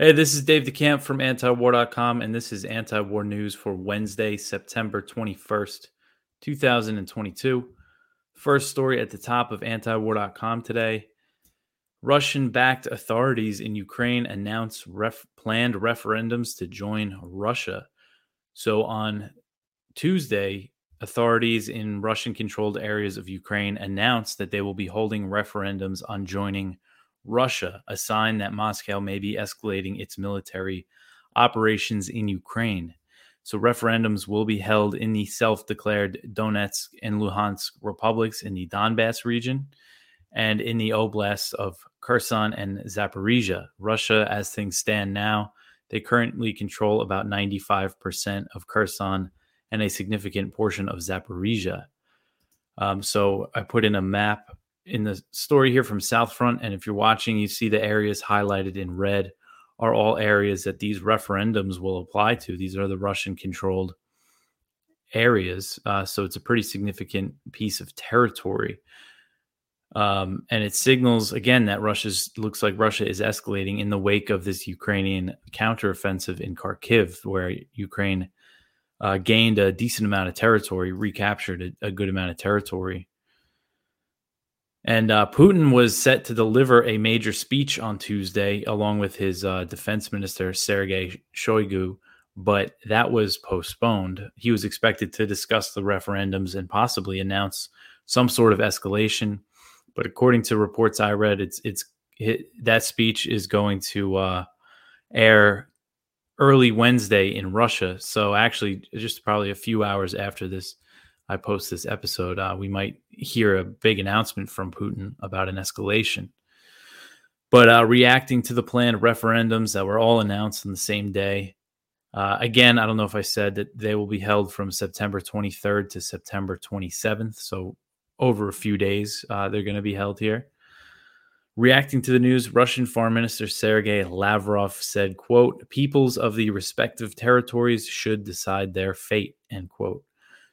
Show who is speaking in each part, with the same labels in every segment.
Speaker 1: Hey, this is Dave DeCamp from antiwar.com, and this is anti war news for Wednesday, September 21st, 2022. First story at the top of antiwar.com today Russian backed authorities in Ukraine announce ref- planned referendums to join Russia. So on Tuesday, authorities in Russian controlled areas of Ukraine announced that they will be holding referendums on joining Russia, a sign that Moscow may be escalating its military operations in Ukraine. So, referendums will be held in the self declared Donetsk and Luhansk republics in the Donbass region and in the oblasts of Kherson and Zaporizhia. Russia, as things stand now, they currently control about 95% of Kherson and a significant portion of Zaporizhia. Um, so I put in a map in the story here from South Front, and if you're watching, you see the areas highlighted in red are all areas that these referendums will apply to. These are the Russian controlled areas. Uh, so it's a pretty significant piece of territory. Um, and it signals again that Russia's looks like Russia is escalating in the wake of this Ukrainian counteroffensive in Kharkiv, where Ukraine uh, gained a decent amount of territory, recaptured a, a good amount of territory. And uh, Putin was set to deliver a major speech on Tuesday, along with his uh, defense minister, Sergei Shoigu, but that was postponed. He was expected to discuss the referendums and possibly announce some sort of escalation. But according to reports I read, it's it's it, that speech is going to uh, air early Wednesday in Russia. So actually, just probably a few hours after this I post this episode, uh, we might hear a big announcement from Putin about an escalation. But uh, reacting to the planned referendums that were all announced on the same day, uh, again, I don't know if I said that they will be held from September 23rd to September 27th. So over a few days, uh, they're going to be held here. Reacting to the news, Russian Foreign Minister Sergei Lavrov said, quote, peoples of the respective territories should decide their fate, end quote.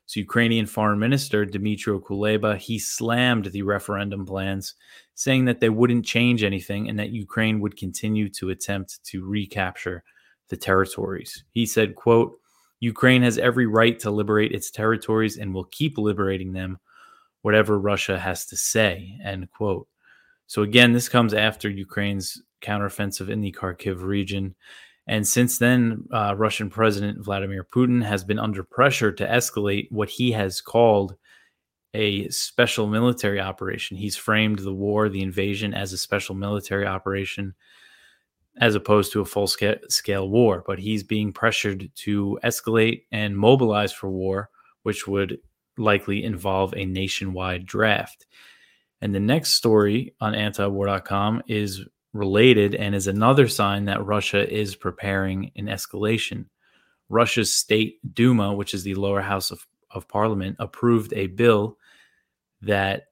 Speaker 1: So Ukrainian Foreign Minister Dmytro Kuleba, he slammed the referendum plans, saying that they wouldn't change anything and that Ukraine would continue to attempt to recapture the territories. He said, quote, Ukraine has every right to liberate its territories and will keep liberating them, whatever Russia has to say, end quote. So again, this comes after Ukraine's counteroffensive in the Kharkiv region and since then, uh, Russian President Vladimir Putin has been under pressure to escalate what he has called a special military operation. He's framed the war, the invasion, as a special military operation as opposed to a full scale war. But he's being pressured to escalate and mobilize for war, which would likely involve a nationwide draft. And the next story on antiwar.com is related and is another sign that Russia is preparing an escalation. Russia's state Duma, which is the lower house of, of parliament, approved a bill that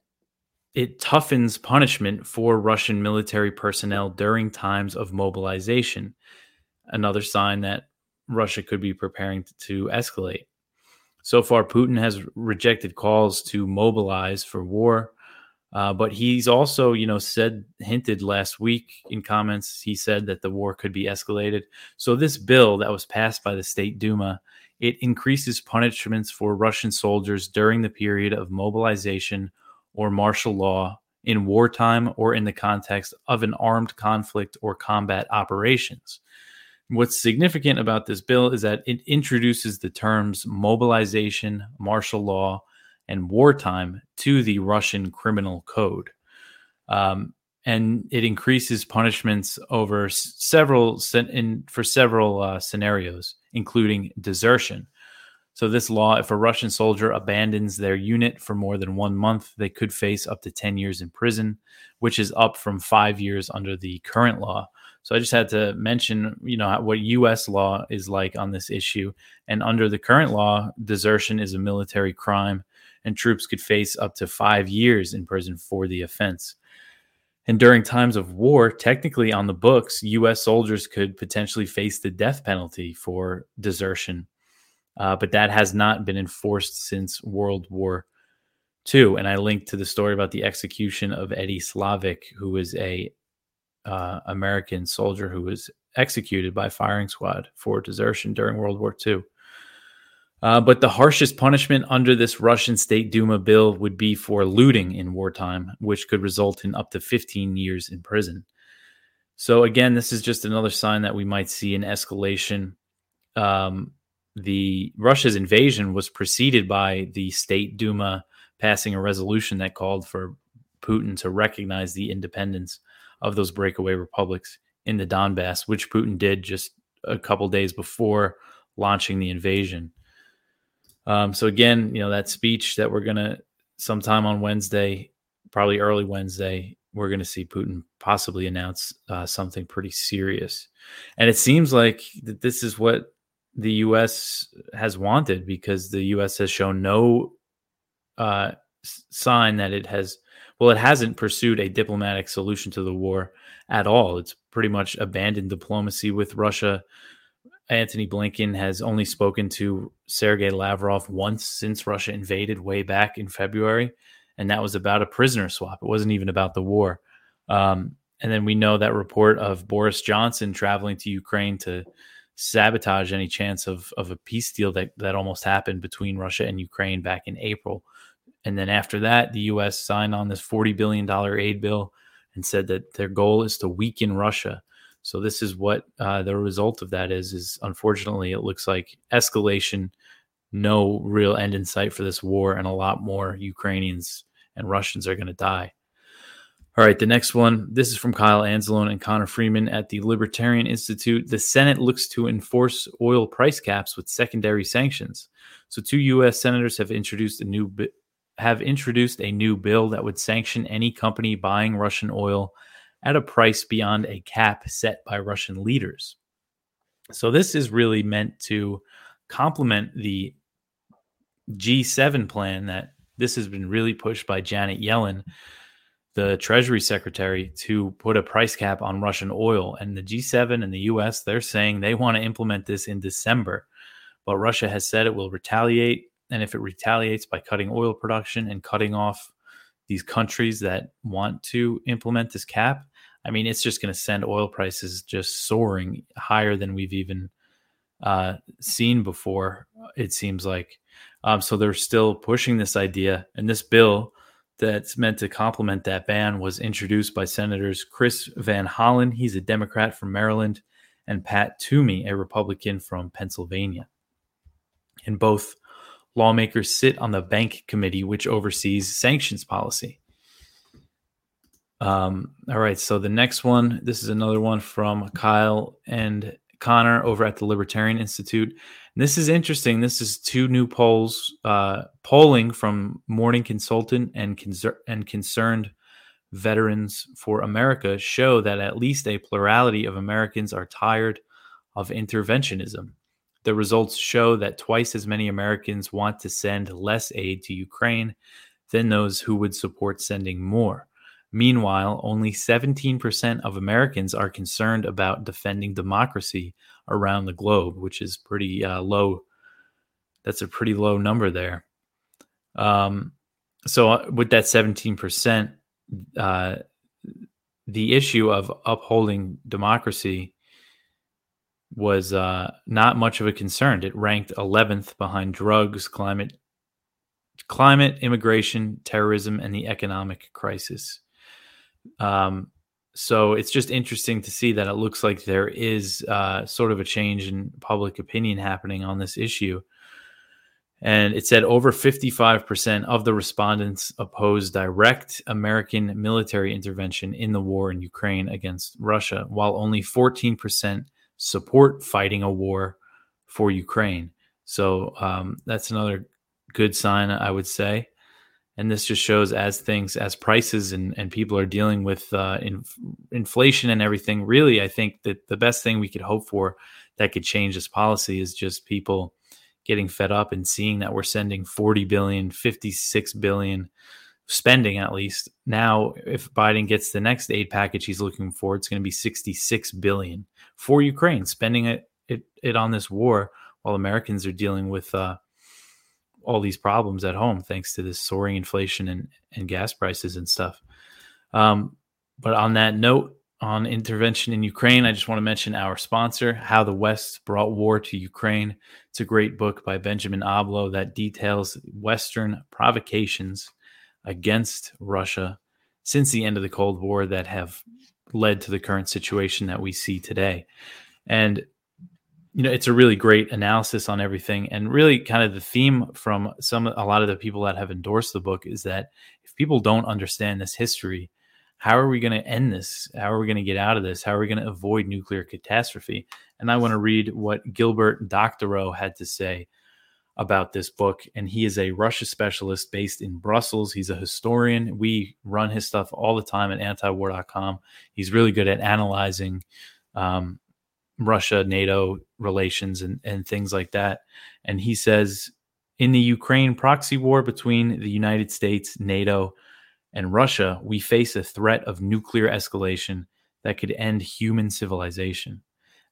Speaker 1: it toughens punishment for Russian military personnel during times of mobilization. Another sign that Russia could be preparing to escalate. So far, Putin has rejected calls to mobilize for war uh, but he's also, you know, said, hinted last week in comments, he said that the war could be escalated. So this bill that was passed by the State Duma, it increases punishments for Russian soldiers during the period of mobilization or martial law in wartime or in the context of an armed conflict or combat operations. What's significant about this bill is that it introduces the terms mobilization, martial law, and wartime to the Russian criminal code. Um, and it increases punishments over several in, for several uh, scenarios, including desertion. So, this law, if a Russian soldier abandons their unit for more than one month, they could face up to 10 years in prison, which is up from five years under the current law. So, I just had to mention, you know, what U.S. law is like on this issue. And under the current law, desertion is a military crime and troops could face up to five years in prison for the offense. And during times of war, technically on the books, U.S. soldiers could potentially face the death penalty for desertion. Uh, but that has not been enforced since World War II. And I linked to the story about the execution of Eddie Slovik, who was a uh, American soldier who was executed by firing squad for desertion during World War II. Uh, but the harshest punishment under this Russian State Duma bill would be for looting in wartime, which could result in up to 15 years in prison. So, again, this is just another sign that we might see an escalation. Um, the Russia's invasion was preceded by the State Duma passing a resolution that called for Putin to recognize the independence of those breakaway republics in the Donbass, which Putin did just a couple days before launching the invasion. Um, so again, you know that speech that we're gonna sometime on Wednesday, probably early Wednesday, we're gonna see Putin possibly announce uh, something pretty serious, and it seems like that this is what the U.S. has wanted because the U.S. has shown no uh, sign that it has. Well, it hasn't pursued a diplomatic solution to the war at all. It's pretty much abandoned diplomacy with Russia Antony Blinken has only spoken to Sergei Lavrov once since Russia invaded way back in February, and that was about a prisoner swap. It wasn't even about the war. Um, and then we know that report of Boris Johnson traveling to Ukraine to sabotage any chance of of a peace deal that that almost happened between Russia and Ukraine back in April. And then after that, the U.S. signed on this forty billion dollar aid bill and said that their goal is to weaken Russia. So this is what uh, the result of that is. Is unfortunately, it looks like escalation, no real end in sight for this war, and a lot more Ukrainians and Russians are going to die. All right, the next one. This is from Kyle Anzalone and Connor Freeman at the Libertarian Institute. The Senate looks to enforce oil price caps with secondary sanctions. So, two U.S. senators have introduced a new have introduced a new bill that would sanction any company buying Russian oil at a price beyond a cap set by Russian leaders. So, this is really meant to complement the G7 plan that this has been really pushed by Janet Yellen, the Treasury Secretary, to put a price cap on Russian oil. And the G7 and the US, they're saying they want to implement this in December. But Russia has said it will retaliate. And if it retaliates by cutting oil production and cutting off these countries that want to implement this cap, I mean, it's just going to send oil prices just soaring higher than we've even uh, seen before. It seems like. Um, so they're still pushing this idea, and this bill that's meant to complement that ban was introduced by Senators Chris Van Hollen, he's a Democrat from Maryland, and Pat Toomey, a Republican from Pennsylvania. And both lawmakers sit on the bank committee, which oversees sanctions policy. Um, all right. So the next one, this is another one from Kyle and Connor over at the Libertarian Institute. And this is interesting. This is two new polls, uh, polling from Morning Consultant and, and Concerned Veterans for America show that at least a plurality of Americans are tired of interventionism. The results show that twice as many Americans want to send less aid to Ukraine than those who would support sending more. Meanwhile, only 17% of Americans are concerned about defending democracy around the globe, which is pretty uh, low. That's a pretty low number there. Um, so, uh, with that 17%, uh, the issue of upholding democracy was uh, not much of a concern. It ranked 11th behind drugs, climate, climate, immigration, terrorism, and the economic crisis. Um, so it's just interesting to see that it looks like there is uh, sort of a change in public opinion happening on this issue. And it said over 55% of the respondents oppose direct American military intervention in the war in Ukraine against Russia, while only 14% support fighting a war for Ukraine. So um, that's another good sign, I would say and this just shows as things as prices and, and people are dealing with uh, in, inflation and everything really i think that the best thing we could hope for that could change this policy is just people getting fed up and seeing that we're sending 40 billion 56 billion spending at least now if biden gets the next aid package he's looking for it's going to be 66 billion for ukraine spending it, it, it on this war while americans are dealing with uh, all these problems at home thanks to this soaring inflation and, and gas prices and stuff. Um, but on that note, on intervention in Ukraine, I just want to mention our sponsor, How the West Brought War to Ukraine. It's a great book by Benjamin Abelow that details Western provocations against Russia since the end of the Cold War that have led to the current situation that we see today. And you know, it's a really great analysis on everything and really kind of the theme from some a lot of the people that have endorsed the book is that if people don't understand this history, how are we going to end this? How are we going to get out of this? How are we going to avoid nuclear catastrophe? And I want to read what Gilbert Doctorow had to say about this book. And he is a Russia specialist based in Brussels. He's a historian. We run his stuff all the time at antiwar.com. He's really good at analyzing um, Russia NATO relations and, and things like that. And he says in the Ukraine proxy war between the United States, NATO, and Russia, we face a threat of nuclear escalation that could end human civilization.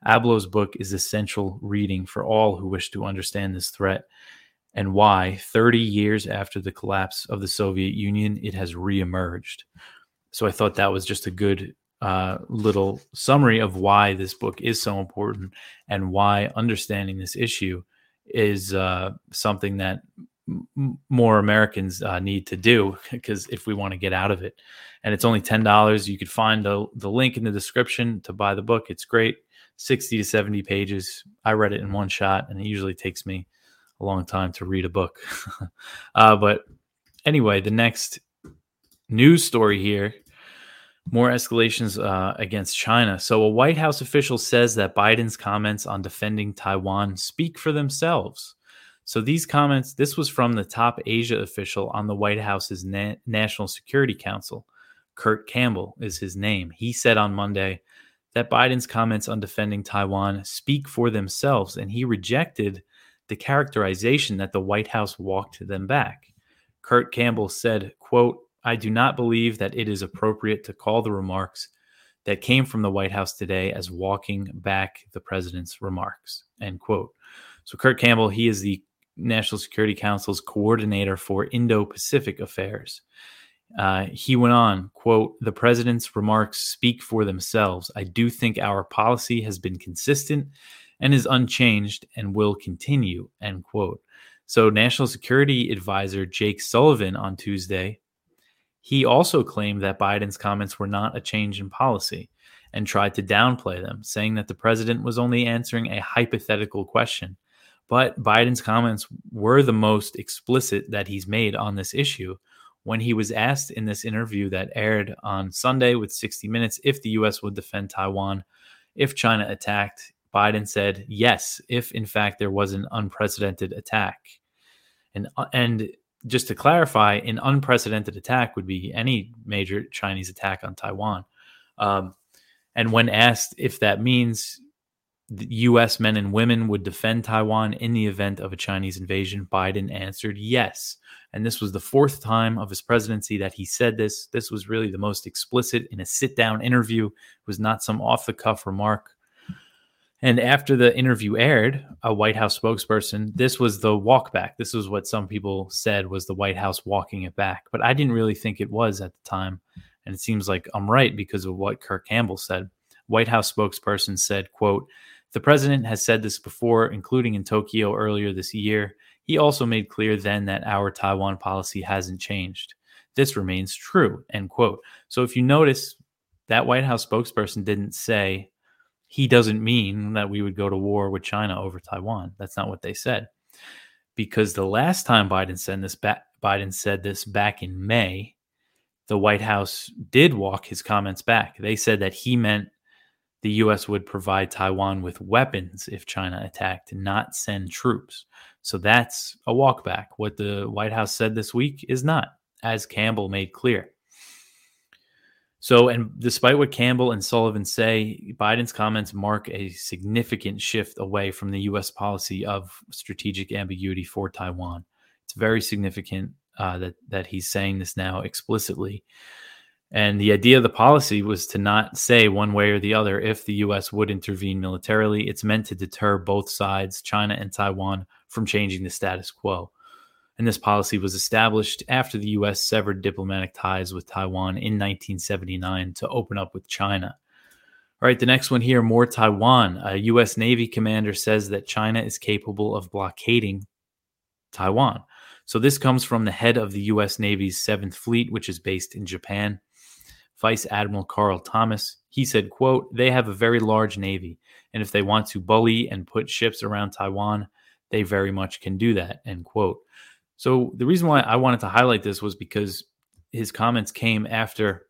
Speaker 1: Abelow's book is essential reading for all who wish to understand this threat and why, 30 years after the collapse of the Soviet Union, it has reemerged. So I thought that was just a good uh, little summary of why this book is so important and why understanding this issue is uh, something that m- more Americans uh, need to do because if we want to get out of it, and it's only ten dollars, you could find the the link in the description to buy the book. It's great, sixty to seventy pages. I read it in one shot, and it usually takes me a long time to read a book. uh, but anyway, the next news story here more escalations uh, against China. So, a White House official says that Biden's comments on defending Taiwan speak for themselves. So, these comments, this was from the top Asia official on the White House's Na- National Security Council. Kurt Campbell is his name. He said on Monday that Biden's comments on defending Taiwan speak for themselves, and he rejected the characterization that the White House walked them back. Kurt Campbell said, quote, I do not believe that it is appropriate to call the remarks that came from the White House today as walking back the president's remarks. End quote. So, Kurt Campbell, he is the National Security Council's coordinator for Indo Pacific affairs. Uh, he went on, quote, the president's remarks speak for themselves. I do think our policy has been consistent and is unchanged and will continue, end quote. So, National Security Advisor Jake Sullivan on Tuesday he also claimed that Biden's comments were not a change in policy and tried to downplay them, saying that the president was only answering a hypothetical question. But Biden's comments were the most explicit that he's made on this issue. When he was asked in this interview that aired on Sunday with 60 Minutes if the U.S. would defend Taiwan if China attacked, Biden said yes, if in fact there was an unprecedented attack. And, uh, and just to clarify, an unprecedented attack would be any major Chinese attack on Taiwan. Um, and when asked if that means U.S. men and women would defend Taiwan in the event of a Chinese invasion, Biden answered yes. And this was the fourth time of his presidency that he said this. This was really the most explicit in a sit down interview. It was not some off the cuff remark. And after the interview aired, a White House spokesperson, this was the walk back. This was what some people said was the White House walking it back. But I didn't really think it was at the time. And it seems like I'm right because of what Kurt Campbell said. White House spokesperson said, quote, the president has said this before, including in Tokyo earlier this year. He also made clear then that our Taiwan policy hasn't changed. This remains true, end quote. So if you notice, that White House spokesperson didn't say he doesn't mean that we would go to war with China over Taiwan. That's not what they said. Because the last time Biden said this, Biden said this back in May, the White House did walk his comments back. They said that he meant the U.S. would provide Taiwan with weapons if China attacked, not send troops. So that's a walkback. What the White House said this week is not, as Campbell made clear. So, and despite what Campbell and Sullivan say, Biden's comments mark a significant shift away from the U.S. policy of strategic ambiguity for Taiwan. It's very significant uh, that that he's saying this now explicitly. And the idea of the policy was to not say one way or the other if the U.S. would intervene militarily. It's meant to deter both sides, China and Taiwan, from changing the status quo and this policy was established after the U.S. severed diplomatic ties with Taiwan in 1979 to open up with China. All right, the next one here more Taiwan. A U.S. Navy commander says that China is capable of blockading Taiwan. So this comes from the head of the U.S. Navy's Seventh Fleet, which is based in Japan, Vice Admiral Karl Thomas. He said, "quote They have a very large navy, and if they want to bully and put ships around Taiwan, they very much can do that." End quote. So the reason why I wanted to highlight this was because his comments came after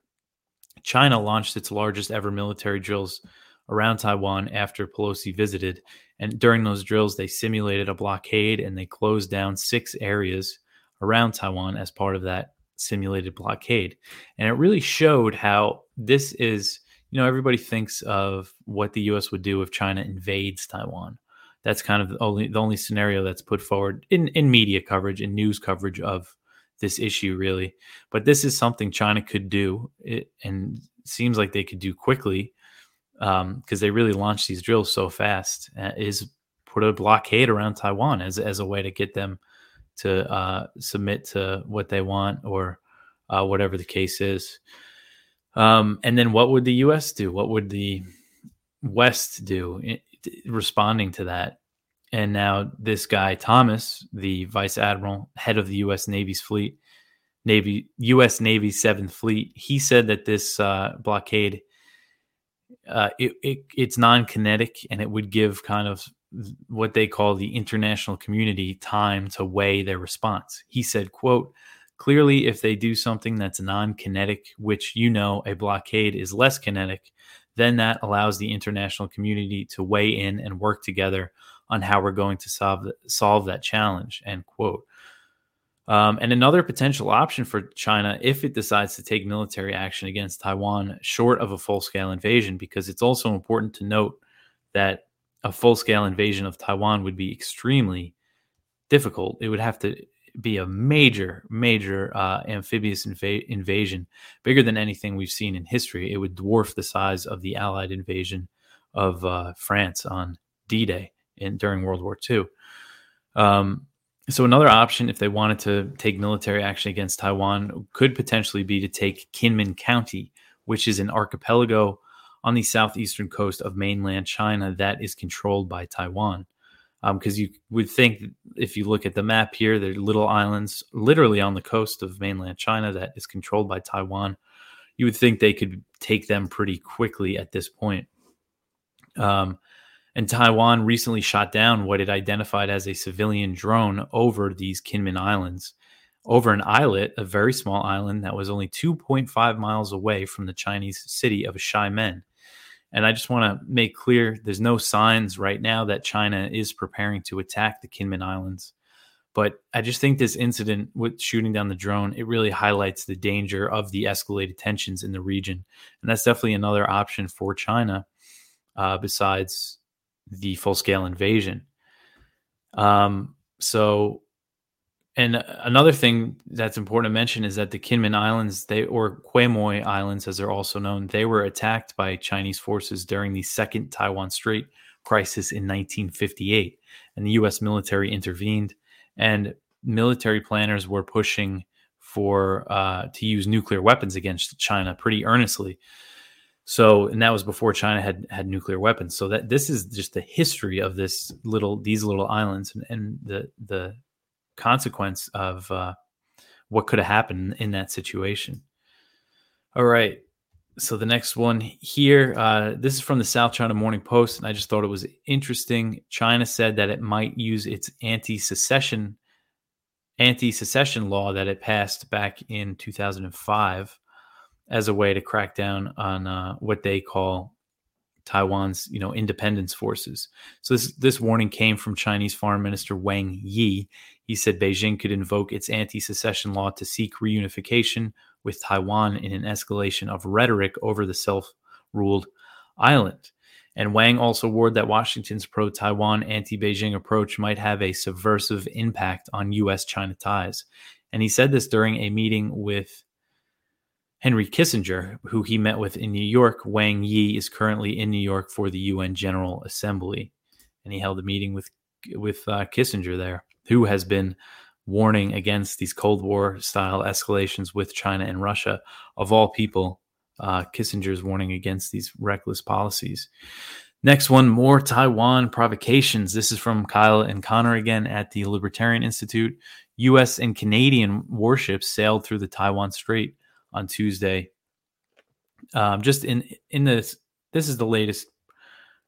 Speaker 1: China launched its largest ever military drills around Taiwan after Pelosi visited. And during those drills, they simulated a blockade and they closed down six areas around Taiwan as part of that simulated blockade. And it really showed how this is, you know, everybody thinks of what the US would do if China invades Taiwan. That's kind of the only the only scenario that's put forward in, in media coverage and news coverage of this issue, really. But this is something China could do, it, and seems like they could do quickly um, because um, they really launched these drills so fast. Uh, is put a blockade around Taiwan as as a way to get them to uh, submit to what they want or uh, whatever the case is. Um, and then what would the U.S. do? What would the West do in, responding to that? And now this guy Thomas, the vice admiral, head of the U.S. Navy's fleet, Navy U.S. Navy Seventh Fleet, he said that this uh, blockade uh, it, it, it's non-kinetic and it would give kind of what they call the international community time to weigh their response. He said, "quote Clearly, if they do something that's non-kinetic, which you know a blockade is less kinetic, then that allows the international community to weigh in and work together on how we're going to solve solve that challenge. End quote. Um, and another potential option for China, if it decides to take military action against Taiwan, short of a full scale invasion, because it's also important to note that a full scale invasion of Taiwan would be extremely difficult. It would have to be a major, major uh, amphibious inv- invasion, bigger than anything we've seen in history. It would dwarf the size of the Allied invasion of uh, France on D Day during World War II. Um, so another option, if they wanted to take military action against Taiwan, could potentially be to take Kinmen County, which is an archipelago on the southeastern coast of mainland China that is controlled by Taiwan. Because um, you would think, if you look at the map here, there are little islands literally on the coast of mainland China that is controlled by Taiwan. You would think they could take them pretty quickly at this point. Um, and Taiwan recently shot down what it identified as a civilian drone over these Kinmen Islands, over an islet, a very small island that was only 2.5 miles away from the Chinese city of Xiamen. And I just want to make clear there's no signs right now that China is preparing to attack the Kinmen Islands. But I just think this incident with shooting down the drone, it really highlights the danger of the escalated tensions in the region. And that's definitely another option for China uh, besides the full scale invasion. Um, so, and another thing that's important to mention is that the Kinmen Islands, they or Quemoy Islands, as they're also known, they were attacked by Chinese forces during the Second Taiwan Strait crisis in 1958, and the U.S. military intervened, and military planners were pushing for uh, to use nuclear weapons against China pretty earnestly. So, and that was before China had had nuclear weapons. So that this is just the history of this little these little islands and, and the the consequence of uh, what could have happened in that situation. All right. So the next one here, uh, this is from the South China Morning Post, and I just thought it was interesting. China said that it might use its anti-secession anti-secession law that it passed back in 2005 as a way to crack down on uh, what they call Taiwan's, you know, independence forces. So this this warning came from Chinese Foreign Minister Wang Yi. He said Beijing could invoke its anti-secession law to seek reunification with Taiwan in an escalation of rhetoric over the self-ruled island. And Wang also warned that Washington's pro Taiwan, anti Beijing approach might have a subversive impact on U.S. China ties. And he said this during a meeting with Henry Kissinger, who he met with in New York. Wang Yi is currently in New York for the UN General Assembly, and he held a meeting with with uh, Kissinger there, who has been warning against these Cold War style escalations with China and Russia. Of all people, uh, Kissinger's warning against these reckless policies. Next one, more Taiwan provocations. This is from Kyle and Connor again at the Libertarian Institute. U.S. and Canadian warships sailed through the Taiwan Strait on Tuesday. Um, just in in this, this is the latest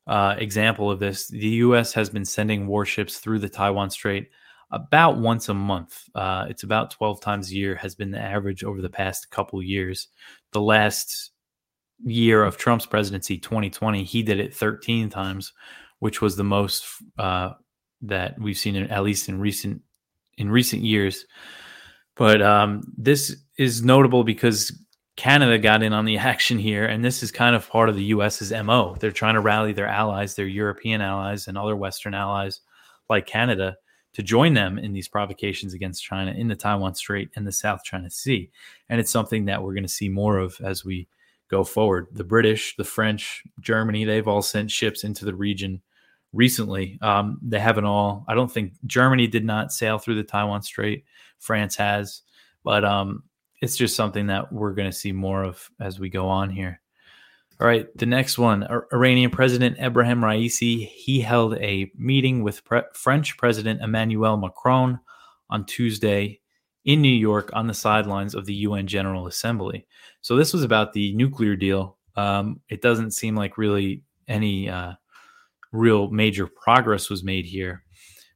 Speaker 1: uh, example of this. The U.S. has been sending warships through the Taiwan Strait about once a month. Uh, it's about 12 times a year has been the average over the past couple years. The last year of Trump's presidency, 2020, he did it 13 times, which was the most uh, that we've seen in, at least in recent in recent years. But um, this is notable because Canada got in on the action here, and this is kind of part of the U.S.'s mo. They're trying to rally their allies, their European allies, and other Western allies like Canada to join them in these provocations against China in the Taiwan Strait and the South China Sea. And it's something that we're going to see more of as we go forward. The British, the French, Germany, they've all sent ships into the region recently. Um, they haven't all, I don't think Germany did not sail through the Taiwan Strait, France has, but um, it's just something that we're going to see more of as we go on here. All right, the next one Iranian President Ebrahim Raisi. He held a meeting with Pre- French President Emmanuel Macron on Tuesday in New York on the sidelines of the UN General Assembly. So, this was about the nuclear deal. Um, it doesn't seem like really any uh, real major progress was made here.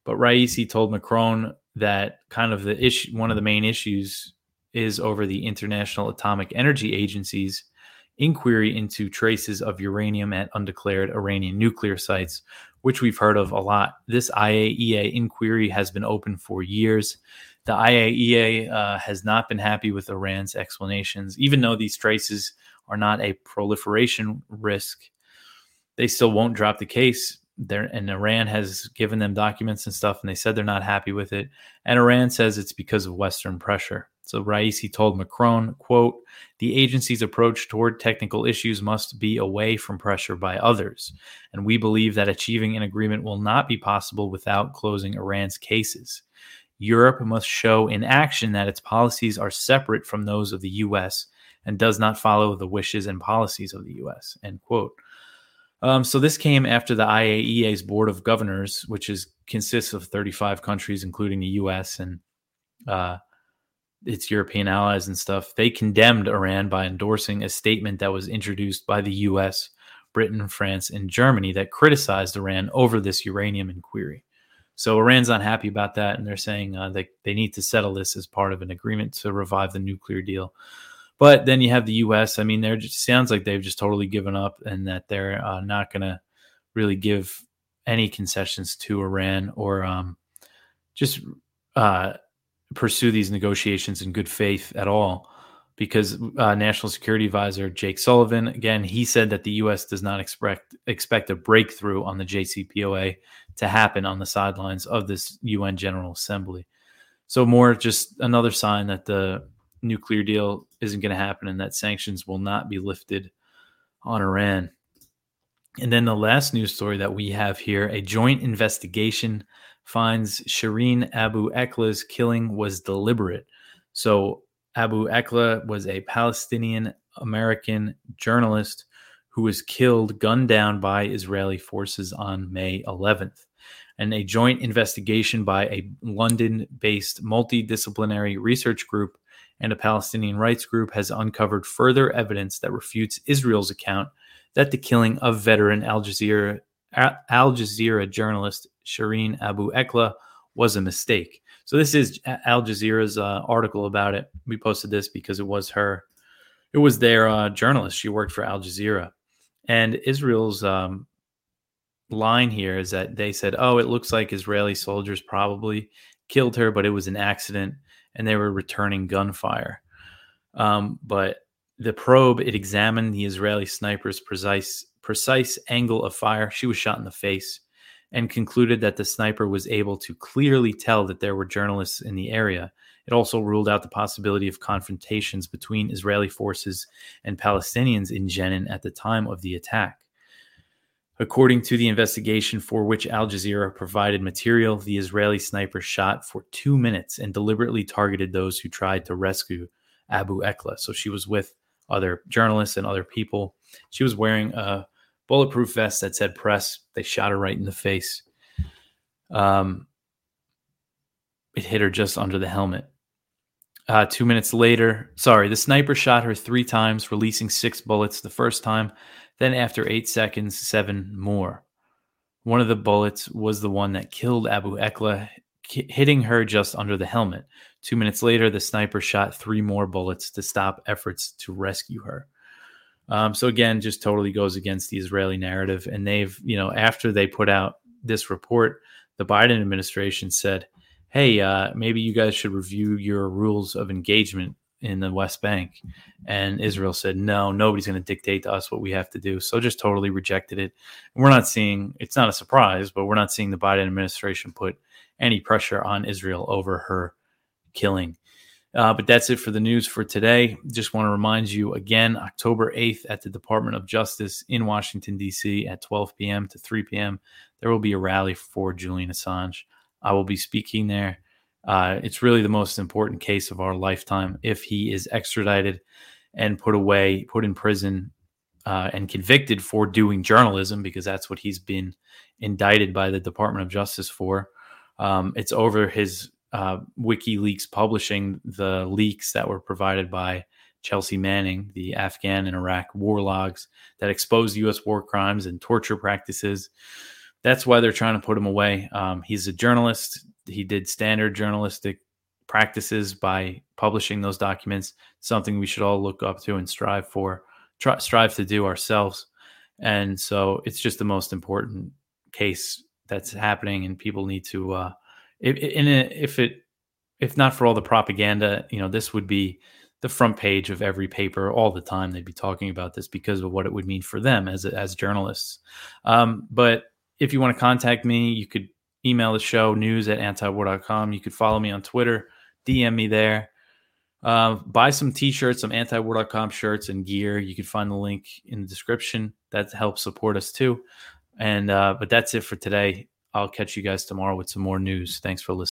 Speaker 1: But Raisi told Macron that kind of the issue, one of the main issues is over the International Atomic Energy Agency's inquiry into traces of uranium at undeclared Iranian nuclear sites, which we've heard of a lot. This IAEA inquiry has been open for years. The IAEA uh, has not been happy with Iran's explanations, even though these traces are not a proliferation risk. They still won't drop the case. There and Iran has given them documents and stuff, and they said they're not happy with it. And Iran says it's because of Western pressure. So Raisi told Macron, quote, the agency's approach toward technical issues must be away from pressure by others. And we believe that achieving an agreement will not be possible without closing Iran's cases. Europe must show in action that its policies are separate from those of the US and does not follow the wishes and policies of the US. End quote. Um, so this came after the IAEA's Board of Governors, which is consists of 35 countries, including the U.S. and uh, its European allies and stuff, they condemned Iran by endorsing a statement that was introduced by the US, Britain, France, and Germany that criticized Iran over this uranium inquiry. So Iran's not happy about that, and they're saying uh, they, they need to settle this as part of an agreement to revive the nuclear deal. But then you have the U.S. I mean, they're just sounds like they've just totally given up, and that they're uh, not going to really give any concessions to Iran or um, just uh, pursue these negotiations in good faith at all because uh, National Security Advisor Jake Sullivan, again, he said that the U.S. does not expect expect a breakthrough on the JCPOA to happen on the sidelines of this UN General Assembly. So more just another sign that the nuclear deal isn't going to happen and that sanctions will not be lifted on Iran. And then the last news story that we have here: a joint investigation finds Shireen Abu Akleh's killing was deliberate. So Abu Akleh was a Palestinian American journalist who was killed, gunned down by Israeli forces on May 11th. And a joint investigation by a London based multidisciplinary research group and a Palestinian rights group has uncovered further evidence that refutes Israel's account that the killing of veteran Al Jazeera Al Jazeera journalist Shireen Abu Akleh was a mistake. So this is Al Jazeera's uh, article about it. We posted this because it was her, it was their uh, journalist. She worked for Al Jazeera, and Israel's um, line here is that they said, "Oh, it looks like Israeli soldiers probably killed her, but it was an accident, and they were returning gunfire." Um, but the probe it examined the Israeli sniper's precise precise angle of fire. She was shot in the face and concluded that the sniper was able to clearly tell that there were journalists in the area. It also ruled out the possibility of confrontations between Israeli forces and Palestinians in Jenin at the time of the attack. According to the investigation for which Al Jazeera provided material, the Israeli sniper shot for two minutes and deliberately targeted those who tried to rescue Abu Akleh. So she was with other journalists and other people. She was wearing a bulletproof vest that said press. They shot her right in the face. Um, it hit her just under the helmet. Uh, two minutes later, sorry, the sniper shot her three times, releasing six bullets the first time. Then, after eight seconds, seven more. One of the bullets was the one that killed Abu Akleh, hitting her just under the helmet. Two minutes later, the sniper shot three more bullets to stop efforts to rescue her. Um, so again, just totally goes against the Israeli narrative. And they've, you know, after they put out this report, the Biden administration said, "Hey, uh, maybe you guys should review your rules of engagement in the West Bank." And Israel said, "No, nobody's going to dictate to us what we have to do." So just totally rejected it. And we're not seeing. It's not a surprise, but we're not seeing the Biden administration put any pressure on Israel over her killing. Uh, but that's it for the news for today. Just want to remind you again October 8th at the Department of Justice in Washington, D.C. at 12 p.m. to 3 p.m. There will be a rally for Julian Assange. I will be speaking there. Uh, it's really the most important case of our lifetime. If he is extradited and put away, put in prison, uh, and convicted for doing journalism, because that's what he's been indicted by the Department of Justice for, um, it's over his uh, WikiLeaks publishing the leaks that were provided by Chelsea Manning, the Afghan and Iraq war logs that expose U.S. war crimes and torture practices. That's why they're trying to put him away. Um, he's a journalist. He did standard journalistic practices by publishing those documents. Something we should all look up to and strive for, try, strive to do ourselves. And so it's just the most important case that's happening, and people need to uh, if, if it if not for all the propaganda, you know, this would be the front page of every paper all the time. They'd be talking about this because of what it would mean for them as as journalists. Um, but if you want to contact me, you could email the show news at antiwar.com. You could follow me on Twitter, DM me there. Uh, buy some t-shirts, some antiwar.com shirts and gear. You can find the link in the description. That helps support us too. And uh, but that's it for today. I'll catch you guys tomorrow with some more news. Thanks for listening.